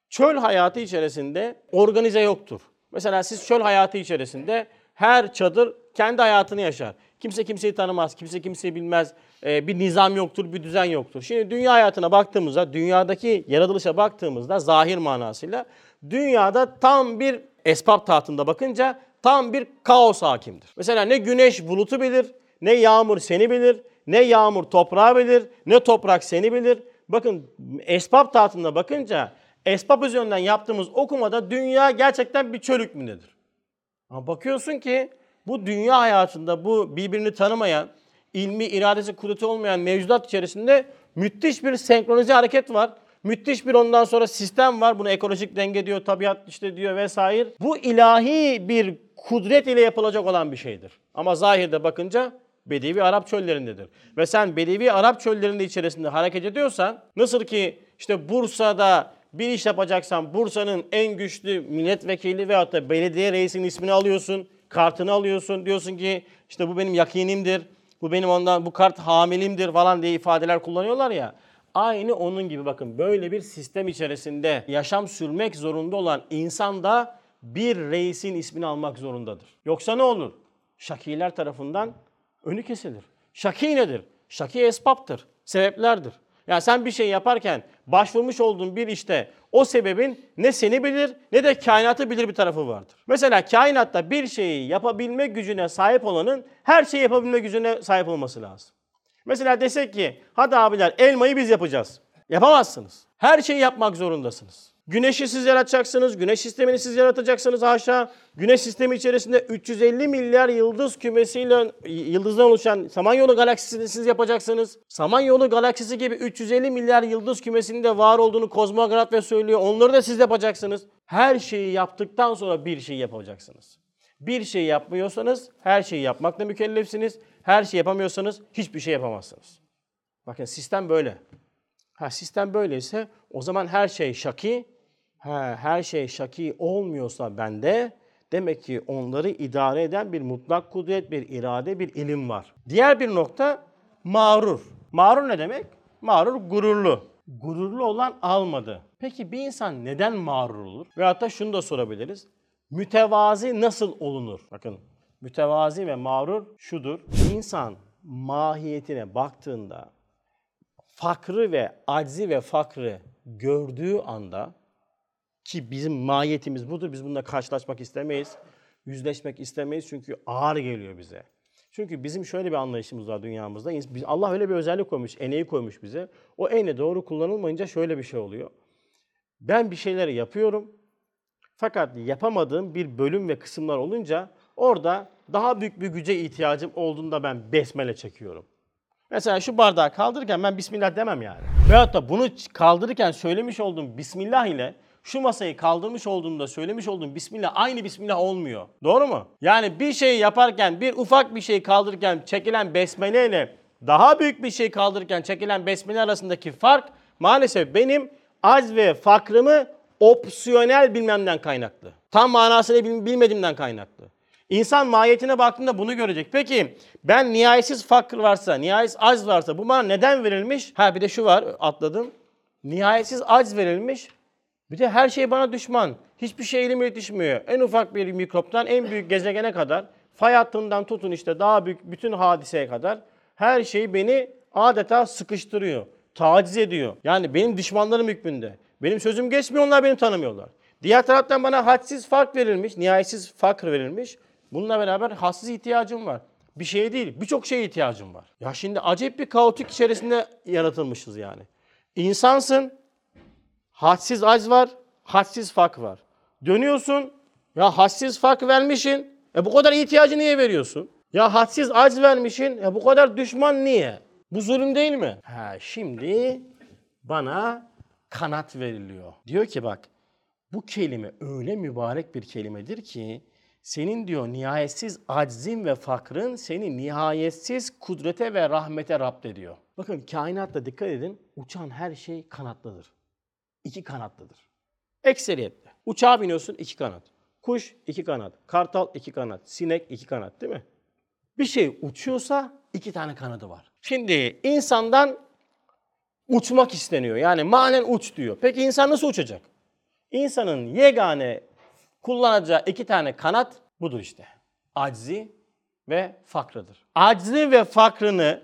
Çöl hayatı içerisinde organize yoktur. Mesela siz çöl hayatı içerisinde her çadır kendi hayatını yaşar. Kimse kimseyi tanımaz, kimse kimseyi bilmez. Ee, bir nizam yoktur, bir düzen yoktur. Şimdi dünya hayatına baktığımızda, dünyadaki yaratılışa baktığımızda zahir manasıyla dünyada tam bir esbab tahtında bakınca tam bir kaos hakimdir. Mesela ne güneş bulutu bilir, ne yağmur seni bilir, ne yağmur toprağı bilir, ne toprak seni bilir. Bakın esbab tahtında bakınca esbab üzerinden yaptığımız okumada dünya gerçekten bir çöl hükmündedir. Ama bakıyorsun ki bu dünya hayatında bu birbirini tanımayan, ilmi, iradesi, kudreti olmayan mevcudat içerisinde müthiş bir senkronize hareket var. Müthiş bir ondan sonra sistem var. Bunu ekolojik denge diyor, tabiat işte diyor vesaire. Bu ilahi bir kudret ile yapılacak olan bir şeydir. Ama zahirde bakınca Bedevi Arap çöllerindedir. Ve sen Bedevi Arap çöllerinde içerisinde hareket ediyorsan nasıl ki işte Bursa'da bir iş yapacaksan Bursa'nın en güçlü milletvekili veyahut da belediye reisinin ismini alıyorsun, kartını alıyorsun. Diyorsun ki işte bu benim yakinimdir, bu benim ondan bu kart hamilimdir falan diye ifadeler kullanıyorlar ya. Aynı onun gibi bakın böyle bir sistem içerisinde yaşam sürmek zorunda olan insan da bir reisin ismini almak zorundadır. Yoksa ne olur? Şakiler tarafından önü kesilir. Şaki nedir? Şaki esbaptır, sebeplerdir. Yani sen bir şey yaparken başvurmuş olduğun bir işte o sebebin ne seni bilir ne de kainatı bilir bir tarafı vardır. Mesela kainatta bir şeyi yapabilme gücüne sahip olanın her şeyi yapabilme gücüne sahip olması lazım. Mesela desek ki hadi abiler elmayı biz yapacağız. Yapamazsınız. Her şeyi yapmak zorundasınız. Güneşi siz yaratacaksınız, güneş sistemini siz yaratacaksınız haşa. Güneş sistemi içerisinde 350 milyar yıldız kümesiyle yıldızdan oluşan Samanyolu galaksisini siz yapacaksınız. Samanyolu galaksisi gibi 350 milyar yıldız kümesinin de var olduğunu kozmograf ve söylüyor. Onları da siz yapacaksınız. Her şeyi yaptıktan sonra bir şey yapacaksınız. Bir şey yapmıyorsanız her şeyi yapmakla mükellefsiniz. Her şey yapamıyorsanız hiçbir şey yapamazsınız. Bakın sistem böyle. Ha sistem böyleyse o zaman her şey şaki, ha, her şey şaki olmuyorsa bende demek ki onları idare eden bir mutlak kudret, bir irade, bir ilim var. Diğer bir nokta mağrur. Mağrur ne demek? Mağrur gururlu. Gururlu olan almadı. Peki bir insan neden mağrur olur? Ve hatta şunu da sorabiliriz. Mütevazi nasıl olunur? Bakın mütevazi ve mağrur şudur. İnsan mahiyetine baktığında fakrı ve aczi ve fakrı gördüğü anda ki bizim mahiyetimiz budur. Biz bununla karşılaşmak istemeyiz. Yüzleşmek istemeyiz çünkü ağır geliyor bize. Çünkü bizim şöyle bir anlayışımız var dünyamızda. Allah öyle bir özellik koymuş, eneği koymuş bize. O ene doğru kullanılmayınca şöyle bir şey oluyor. Ben bir şeyleri yapıyorum. Fakat yapamadığım bir bölüm ve kısımlar olunca orada daha büyük bir güce ihtiyacım olduğunda ben besmele çekiyorum. Mesela şu bardağı kaldırırken ben Bismillah demem yani. Veyahut da bunu kaldırırken söylemiş olduğum Bismillah ile şu masayı kaldırmış olduğumda söylemiş olduğum Bismillah aynı Bismillah olmuyor. Doğru mu? Yani bir şeyi yaparken, bir ufak bir şey kaldırırken çekilen besmele ile daha büyük bir şey kaldırırken çekilen besmele arasındaki fark maalesef benim az ve fakrımı opsiyonel bilmemden kaynaklı. Tam manasını bil- bilmediğimden kaynaklı. İnsan mahiyetine baktığında bunu görecek. Peki ben nihayetsiz fakir varsa, nihayetsiz az varsa bu bana neden verilmiş? Ha bir de şu var atladım. Nihayetsiz az verilmiş. Bir de her şey bana düşman. Hiçbir şey elime yetişmiyor. En ufak bir mikroptan en büyük gezegene kadar, fay hattından tutun işte daha büyük bütün hadiseye kadar her şey beni adeta sıkıştırıyor. Taciz ediyor. Yani benim düşmanlarım hükmünde. Benim sözüm geçmiyor, onlar beni tanımıyorlar. Diğer taraftan bana hadsiz fark verilmiş, nihayetsiz fakr verilmiş. Bununla beraber hassiz ihtiyacım var. Bir şey değil, birçok şeye ihtiyacım var. Ya şimdi acayip bir kaotik içerisinde yaratılmışız yani. İnsansın, hadsiz acz var, hadsiz fakr var. Dönüyorsun, ya hadsiz fakr vermişsin, e bu kadar ihtiyacı niye veriyorsun? Ya hadsiz acz vermişsin, e bu kadar düşman niye? Bu zulüm değil mi? Ha şimdi bana kanat veriliyor. Diyor ki bak, bu kelime öyle mübarek bir kelimedir ki senin diyor nihayetsiz aczin ve fakrın seni nihayetsiz kudrete ve rahmete rapt ediyor. Bakın kainatta dikkat edin uçan her şey kanatlıdır. İki kanatlıdır. Ekseriyetle. Uçağa biniyorsun iki kanat. Kuş iki kanat. Kartal iki kanat. Sinek iki kanat değil mi? Bir şey uçuyorsa iki tane kanadı var. Şimdi insandan uçmak isteniyor. Yani manen uç diyor. Peki insan nasıl uçacak? İnsanın yegane kullanacağı iki tane kanat budur işte. Aczi ve fakrıdır. Aczi ve fakrını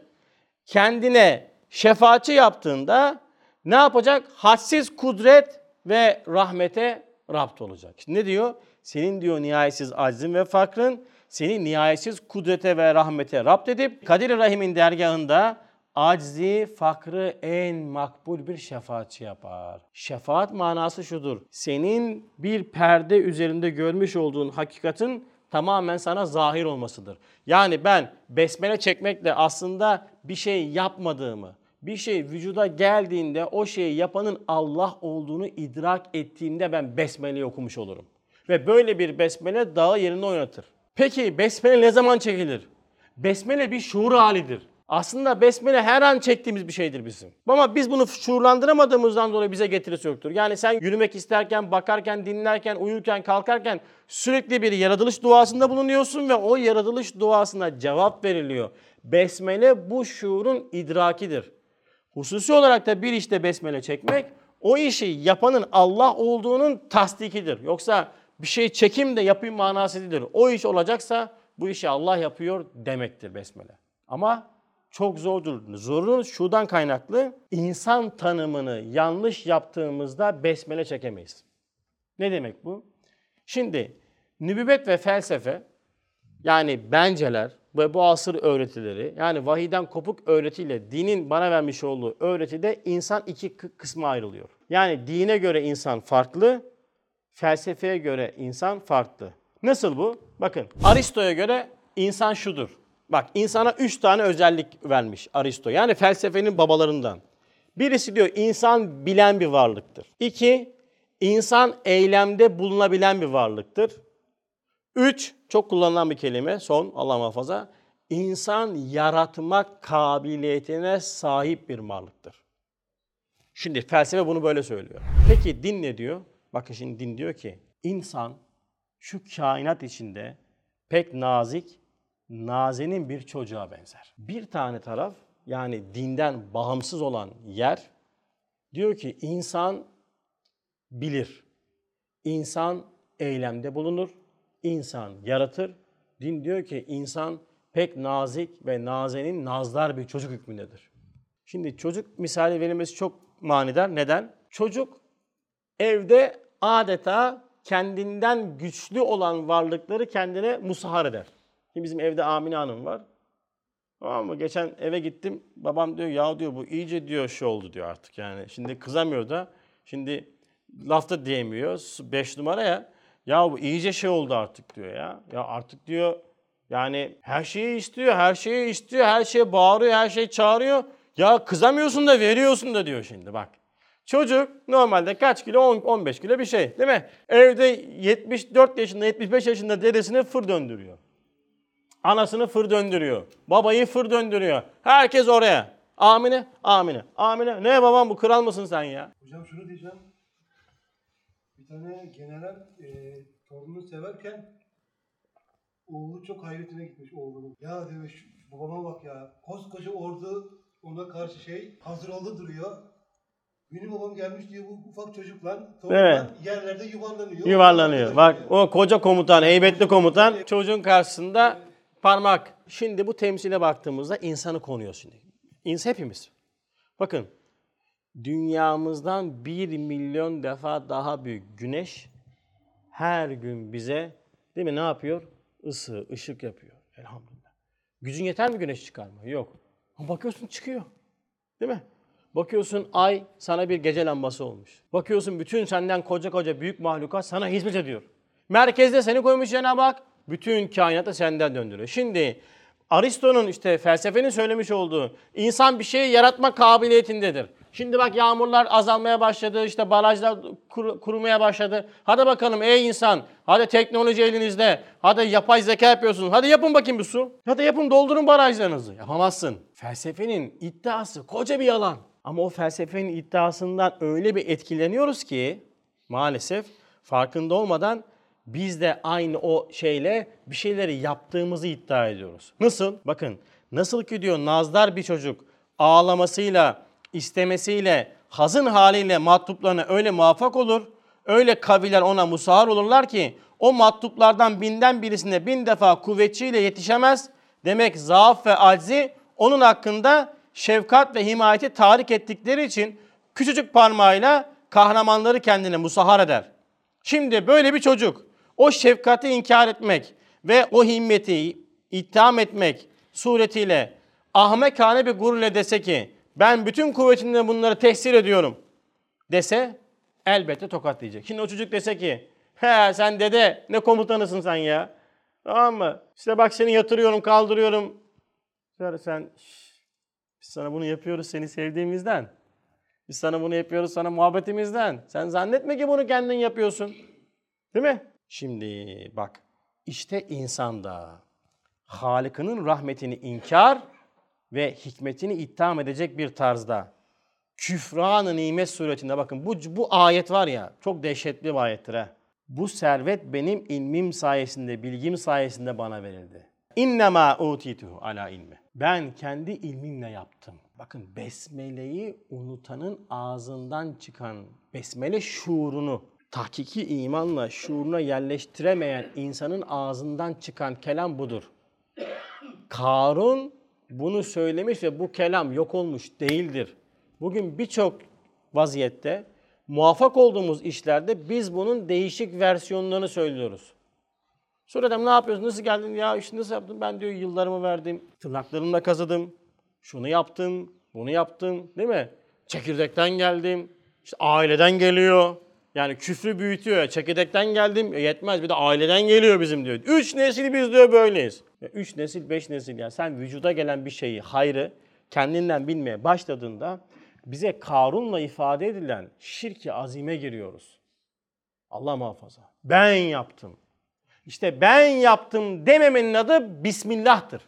kendine şefaatçi yaptığında ne yapacak? Hadsiz kudret ve rahmete rapt olacak. Şimdi ne diyor? Senin diyor nihayetsiz aczin ve fakrın seni nihayetsiz kudrete ve rahmete rapt edip Kadir-i Rahim'in dergahında aczi, fakrı en makbul bir şefaatçi yapar. Şefaat manası şudur. Senin bir perde üzerinde görmüş olduğun hakikatin tamamen sana zahir olmasıdır. Yani ben besmele çekmekle aslında bir şey yapmadığımı, bir şey vücuda geldiğinde o şeyi yapanın Allah olduğunu idrak ettiğimde ben besmeleyi okumuş olurum. Ve böyle bir besmele dağı yerine oynatır. Peki besmele ne zaman çekilir? Besmele bir şuur halidir. Aslında besmele her an çektiğimiz bir şeydir bizim. Ama biz bunu şuurlandıramadığımızdan dolayı bize getirisi yoktur. Yani sen yürümek isterken, bakarken, dinlerken, uyurken, kalkarken sürekli bir yaratılış duasında bulunuyorsun ve o yaratılış duasına cevap veriliyor. Besmele bu şuurun idrakidir. Hususi olarak da bir işte besmele çekmek o işi yapanın Allah olduğunun tasdikidir. Yoksa bir şey çekim de yapayım manası değildir. O iş olacaksa bu işi Allah yapıyor demektir besmele. Ama çok zordur. Zorun şuradan kaynaklı. İnsan tanımını yanlış yaptığımızda besmele çekemeyiz. Ne demek bu? Şimdi nübüvvet ve felsefe yani benceler ve bu asır öğretileri yani vahiden kopuk öğretiyle dinin bana vermiş olduğu öğretide insan iki kı- kısma ayrılıyor. Yani dine göre insan farklı, felsefeye göre insan farklı. Nasıl bu? Bakın Aristo'ya göre insan şudur. Bak insana üç tane özellik vermiş Aristo. Yani felsefenin babalarından. Birisi diyor insan bilen bir varlıktır. İki, insan eylemde bulunabilen bir varlıktır. Üç, çok kullanılan bir kelime, son Allah muhafaza. İnsan yaratmak kabiliyetine sahip bir varlıktır. Şimdi felsefe bunu böyle söylüyor. Peki din ne diyor? Bakın şimdi din diyor ki insan şu kainat içinde pek nazik, nazenin bir çocuğa benzer. Bir tane taraf yani dinden bağımsız olan yer diyor ki insan bilir. İnsan eylemde bulunur. İnsan yaratır. Din diyor ki insan pek nazik ve nazenin nazlar bir çocuk hükmündedir. Şimdi çocuk misali verilmesi çok manidar. Neden? Çocuk evde adeta kendinden güçlü olan varlıkları kendine musahar eder. Şimdi bizim evde Amine Hanım var. Tamam mı? Geçen eve gittim. Babam diyor ya diyor bu iyice diyor şey oldu diyor artık yani. Şimdi kızamıyor da. Şimdi lafta diyemiyor. 5 numaraya. Ya bu iyice şey oldu artık diyor ya. Ya artık diyor yani her şeyi istiyor, her şeyi istiyor, her şeye bağırıyor, her şey çağırıyor. Ya kızamıyorsun da veriyorsun da diyor şimdi bak. Çocuk normalde kaç kilo? 10, 15 kilo bir şey değil mi? Evde 74 yaşında, 75 yaşında dedesine fır döndürüyor. Anasını fır döndürüyor. Babayı fır döndürüyor. Herkes oraya. Amine, amine, amine. Ne babam bu kral mısın sen ya? Hocam şunu diyeceğim. Tane general e, torununu severken oğlu çok hayretine gitmiş oğlunun. Ya demiş babama bak ya koskoca ordu ona karşı şey hazır oldu duruyor. Benim babam gelmiş diyor bu ufak çocuk lan. Torunlar Evet. yerlerde yuvarlanıyor. Yuvarlanıyor. Bak o koca komutan, heybetli komutan çocuğun karşısında parmak. Şimdi bu temsile baktığımızda insanı konuyor şimdi. İnsan hepimiz. Bakın dünyamızdan bir milyon defa daha büyük güneş her gün bize değil mi ne yapıyor? Isı, ışık yapıyor. Elhamdülillah. Gücün yeter mi güneş çıkarmaya? Yok. Bakıyorsun çıkıyor. Değil mi? Bakıyorsun ay sana bir gece lambası olmuş. Bakıyorsun bütün senden koca koca büyük mahlukat sana hizmet ediyor. Merkezde seni koymuş Cenab-ı Hak. Bütün kainatı senden döndürüyor. Şimdi Aristo'nun işte felsefenin söylemiş olduğu insan bir şeyi yaratma kabiliyetindedir. Şimdi bak yağmurlar azalmaya başladı, işte barajlar kuru- kurumaya başladı. Hadi bakalım ey insan, hadi teknoloji elinizde, hadi yapay zeka yapıyorsunuz. Hadi yapın bakayım bir su. Hadi yapın doldurun barajlarınızı. Yapamazsın. Felsefenin iddiası koca bir yalan. Ama o felsefenin iddiasından öyle bir etkileniyoruz ki maalesef farkında olmadan biz de aynı o şeyle bir şeyleri yaptığımızı iddia ediyoruz. Nasıl? Bakın nasıl ki diyor nazdar bir çocuk ağlamasıyla, istemesiyle, hazın haliyle matluplarına öyle muvaffak olur, öyle kaviler ona musahar olurlar ki o matluplardan binden birisine bin defa kuvvetçiyle yetişemez. Demek zaaf ve aczi onun hakkında şefkat ve himayeti tahrik ettikleri için küçücük parmağıyla kahramanları kendine musahar eder. Şimdi böyle bir çocuk o şefkati inkar etmek ve o himmeti itham etmek suretiyle ahmekane bir gurur ile dese ki ben bütün kuvvetimle bunları tehsil ediyorum dese elbette tokatlayacak. Şimdi o çocuk dese ki he sen dede ne komutanısın sen ya. Tamam mı? İşte bak seni yatırıyorum kaldırıyorum. Sen, biz sana bunu yapıyoruz seni sevdiğimizden. Biz sana bunu yapıyoruz sana muhabbetimizden. Sen zannetme ki bunu kendin yapıyorsun. Değil mi? Şimdi bak işte insanda Halık'ının rahmetini inkar ve hikmetini itham edecek bir tarzda küfran-ı nimet suretinde bakın bu, bu ayet var ya çok dehşetli bir ayettir ha. Bu servet benim ilmim sayesinde, bilgim sayesinde bana verildi. İnnemâ utituhu ala ilmi. Ben kendi ilmimle yaptım. Bakın besmeleyi unutanın ağzından çıkan besmele şuurunu tahkiki imanla şuuruna yerleştiremeyen insanın ağzından çıkan kelam budur. Karun bunu söylemiş ve bu kelam yok olmuş değildir. Bugün birçok vaziyette muvaffak olduğumuz işlerde biz bunun değişik versiyonlarını söylüyoruz. Sonra ne yapıyorsun? Nasıl geldin? Ya işte nasıl yaptın? Ben diyor yıllarımı verdim. Tırnaklarımla kazıdım. Şunu yaptım. Bunu yaptım. Değil mi? Çekirdekten geldim. İşte aileden geliyor. Yani küfrü büyütüyor. Çekirdekten geldim. E, yetmez bir de aileden geliyor bizim diyor. Üç nesil biz diyor böyleyiz. Ya üç nesil, beş nesil yani sen vücuda gelen bir şeyi, hayrı kendinden bilmeye başladığında bize Karun'la ifade edilen şirki azime giriyoruz. Allah muhafaza. Ben yaptım. İşte ben yaptım dememenin adı Bismillah'tır.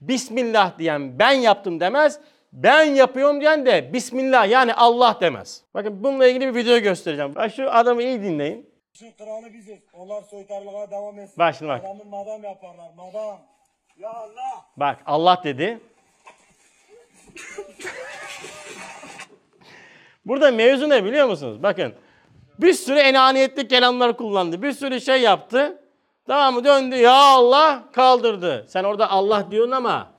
Bismillah diyen ben yaptım demez. Ben yapıyorum diyen de Bismillah yani Allah demez. Bakın bununla ilgili bir video göstereceğim. Şu adamı iyi dinleyin. Şu kralı biziz. Onlar soytarlığa devam etsin. Bak şimdi bak. Adamı madam yaparlar. Madam. Ya Allah. Bak Allah dedi. Burada mevzu ne biliyor musunuz? Bakın bir sürü enaniyetli kelamlar kullandı. Bir sürü şey yaptı. Tamam mı? Döndü ya Allah kaldırdı. Sen orada Allah diyorsun ama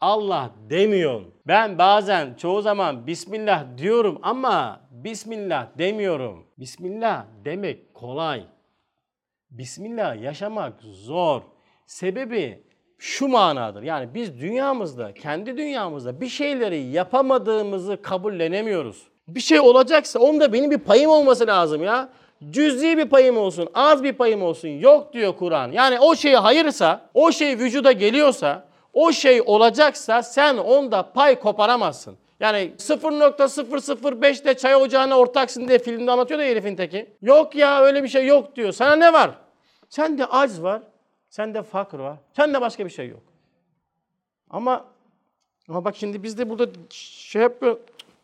Allah demiyorsun. Ben bazen çoğu zaman Bismillah diyorum ama Bismillah demiyorum. Bismillah demek kolay. Bismillah yaşamak zor. Sebebi şu manadır. Yani biz dünyamızda, kendi dünyamızda bir şeyleri yapamadığımızı kabullenemiyoruz. Bir şey olacaksa onda benim bir payım olması lazım ya. Cüz'i bir payım olsun, az bir payım olsun. Yok diyor Kur'an. Yani o şey hayırsa, o şey vücuda geliyorsa, o şey olacaksa sen onda pay koparamazsın. Yani 0.005'te çay ocağına ortaksın diye filmde anlatıyor da herifin teki. Yok ya öyle bir şey yok diyor. Sana ne var? Sende acz var. Sende fakr var. Sende başka bir şey yok. Ama ama bak şimdi biz de burada şey yapıyor.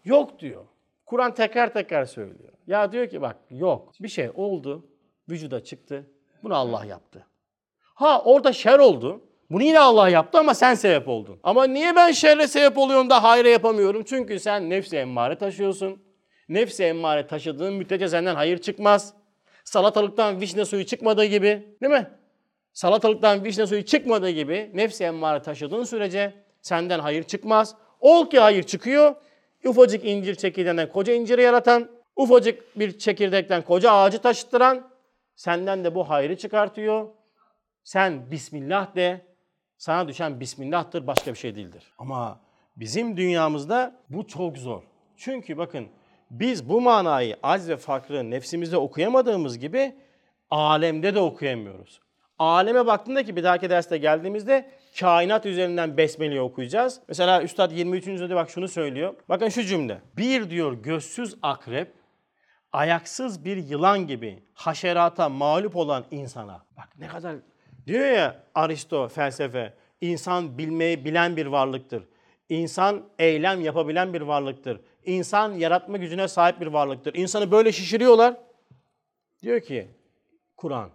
Yok diyor. Kur'an tekrar tekrar söylüyor. Ya diyor ki bak yok. Bir şey oldu. Vücuda çıktı. Bunu Allah yaptı. Ha orada şer oldu. Bunu yine Allah yaptı ama sen sebep oldun. Ama niye ben şerre sebep oluyorum da hayra yapamıyorum? Çünkü sen nefsi emmare taşıyorsun. Nefsi emmare taşıdığın müddetçe senden hayır çıkmaz. Salatalıktan vişne suyu çıkmadığı gibi değil mi? Salatalıktan vişne suyu çıkmadığı gibi nefsi emmare taşıdığın sürece senden hayır çıkmaz. Ol ki hayır çıkıyor. Ufacık incir çekirdeğinden koca inciri yaratan, ufacık bir çekirdekten koca ağacı taşıttıran senden de bu hayrı çıkartıyor. Sen Bismillah de. Sana düşen Bismillah'tır başka bir şey değildir. Ama bizim dünyamızda bu çok zor. Çünkü bakın biz bu manayı acz ve fakrı nefsimizde okuyamadığımız gibi alemde de okuyamıyoruz. Aleme baktığında ki bir dahaki derste geldiğimizde kainat üzerinden Besmele'yi okuyacağız. Mesela Üstad 23. de bak şunu söylüyor. Bakın şu cümle. Bir diyor gözsüz akrep, ayaksız bir yılan gibi haşerata mağlup olan insana. Bak ne kadar diyor ya Aristo felsefe. insan bilmeyi bilen bir varlıktır. İnsan eylem yapabilen bir varlıktır. İnsan yaratma gücüne sahip bir varlıktır. İnsanı böyle şişiriyorlar. Diyor ki Kur'an,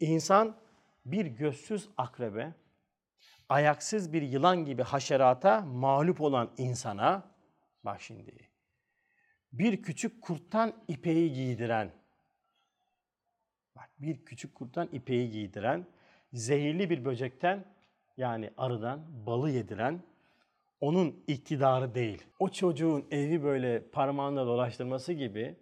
insan bir gözsüz akrebe, ayaksız bir yılan gibi haşerata mağlup olan insana, bak şimdi, bir küçük kurttan ipeği giydiren, bak bir küçük kurttan ipeği giydiren, zehirli bir böcekten yani arıdan balı yediren, onun iktidarı değil. O çocuğun evi böyle parmağında dolaştırması gibi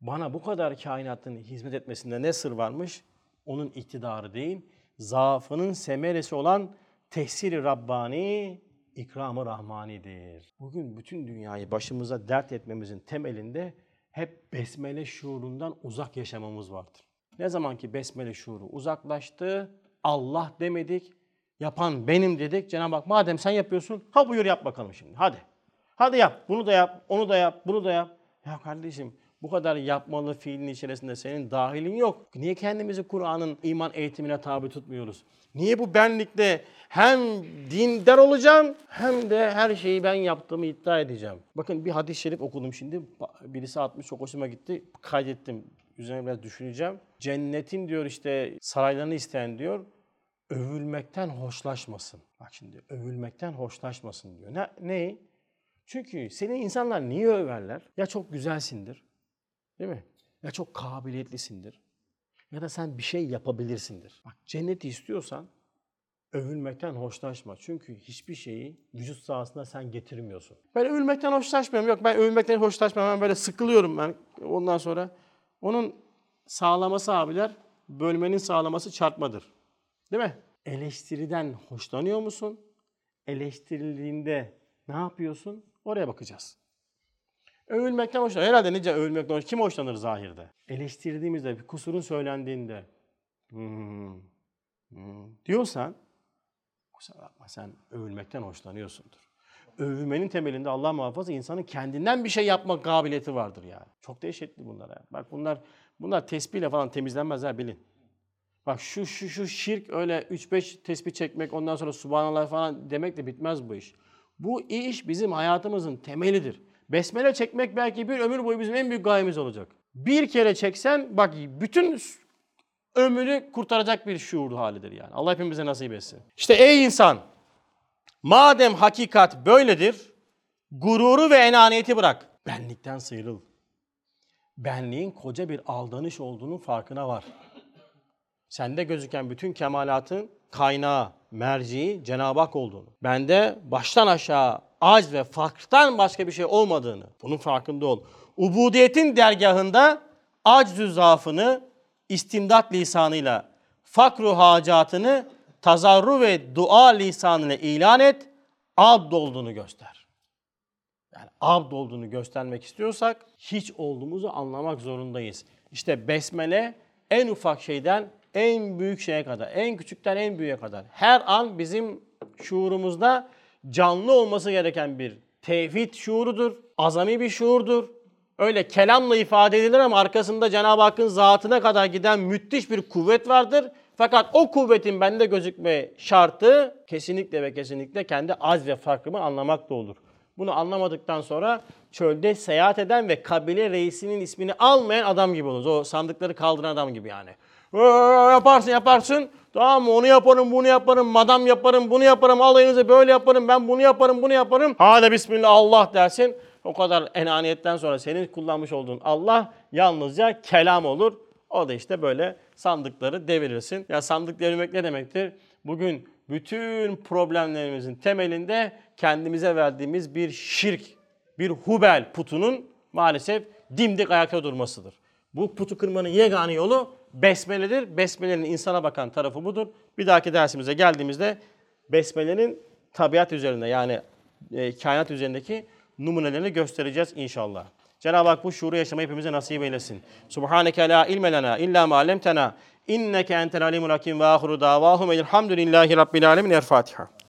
bana bu kadar kainatın hizmet etmesinde ne sır varmış? Onun iktidarı değil, zaafının semeresi olan tehsiri Rabbani, ikramı Rahmani'dir. Bugün bütün dünyayı başımıza dert etmemizin temelinde hep besmele şuurundan uzak yaşamamız vardır. Ne zaman ki besmele şuuru uzaklaştı, Allah demedik, yapan benim dedik. Cenab-ı Hak madem sen yapıyorsun, ha buyur yap bakalım şimdi, hadi. Hadi yap, bunu da yap, onu da yap, bunu da yap. Ya kardeşim bu kadar yapmalı fiilin içerisinde senin dahilin yok. Niye kendimizi Kur'an'ın iman eğitimine tabi tutmuyoruz? Niye bu benlikte hem dindar olacağım hem de her şeyi ben yaptığımı iddia edeceğim? Bakın bir hadis-i şerif okudum şimdi. Birisi atmış çok hoşuma gitti. Kaydettim. Üzerine biraz düşüneceğim. Cennetin diyor işte saraylarını isteyen diyor övülmekten hoşlaşmasın. Bak şimdi övülmekten hoşlaşmasın diyor. Ne? Neyi? Çünkü seni insanlar niye överler? Ya çok güzelsindir. Değil mi? Ya çok kabiliyetlisindir. Ya da sen bir şey yapabilirsindir. Bak cenneti istiyorsan övülmekten hoşlaşma. Çünkü hiçbir şeyi vücut sahasında sen getirmiyorsun. Ben övülmekten hoşlaşmıyorum. Yok ben övülmekten hoşlaşmam. Ben böyle sıkılıyorum ben ondan sonra. Onun sağlaması abiler bölmenin sağlaması çarpmadır. Değil mi? Eleştiriden hoşlanıyor musun? Eleştirildiğinde ne yapıyorsun? Oraya bakacağız. Övülmekten hoşlanır. Herhalde nice övülmekten hoşlanır. Kim hoşlanır zahirde? Eleştirdiğimizde, bir kusurun söylendiğinde hmm, hmm, diyorsan kusura bakma sen övülmekten hoşlanıyorsundur. Övülmenin temelinde Allah muhafaza insanın kendinden bir şey yapma kabiliyeti vardır yani. Çok dehşetli bunlar. Yani. Bak bunlar bunlar tespihle falan temizlenmezler bilin. Bak şu şu şu şirk öyle 3-5 tespih çekmek ondan sonra subhanallah falan demekle bitmez bu iş. Bu iş bizim hayatımızın temelidir. Besmele çekmek belki bir ömür boyu bizim en büyük gayemiz olacak. Bir kere çeksen bak bütün ömrünü kurtaracak bir şuur halidir yani. Allah hepimize nasip etsin. İşte ey insan madem hakikat böyledir gururu ve enaniyeti bırak. Benlikten sıyrıl. Benliğin koca bir aldanış olduğunun farkına var. Sende gözüken bütün kemalatın kaynağı, merci Cenab-ı Hak olduğunu, bende baştan aşağı acz ve fakirten başka bir şey olmadığını, bunun farkında ol. Ubudiyetin dergahında acz zaafını istimdat lisanıyla, fakru hacatını tazarru ve dua lisanıyla ilan et, abd olduğunu göster. Yani abd olduğunu göstermek istiyorsak hiç olduğumuzu anlamak zorundayız. İşte besmele en ufak şeyden en büyük şeye kadar, en küçükten en büyüğe kadar her an bizim şuurumuzda canlı olması gereken bir tevhid şuurudur. Azami bir şuurdur. Öyle kelamla ifade edilir ama arkasında Cenab-ı Hakk'ın zatına kadar giden müthiş bir kuvvet vardır. Fakat o kuvvetin bende gözükme şartı kesinlikle ve kesinlikle kendi az ve farkımı anlamak da olur. Bunu anlamadıktan sonra çölde seyahat eden ve kabile reisinin ismini almayan adam gibi oluruz. O sandıkları kaldıran adam gibi yani. Yaparsın yaparsın. Tamam mı? Onu yaparım, bunu yaparım, madam yaparım, bunu yaparım, alayınızı böyle yaparım, ben bunu yaparım, bunu yaparım. Hadi bismillah Allah dersin. O kadar enaniyetten sonra senin kullanmış olduğun Allah yalnızca kelam olur. O da işte böyle sandıkları devirirsin. Ya sandık devirmek ne demektir? Bugün bütün problemlerimizin temelinde kendimize verdiğimiz bir şirk, bir hubel putunun maalesef dimdik ayakta durmasıdır. Bu putu kırmanın yegane yolu besmeledir. Besmelenin insana bakan tarafı budur. Bir dahaki dersimize geldiğimizde besmelenin tabiat üzerinde yani e, kainat üzerindeki numunelerini göstereceğiz inşallah. Cenab-ı Hak bu şuuru yaşamayı hepimize nasip eylesin. Subhaneke la ilme lena illa ma allamtena inneke entel alimul hakim ve ahiru davahum elhamdülillahi rabbil alemin. El Fatiha.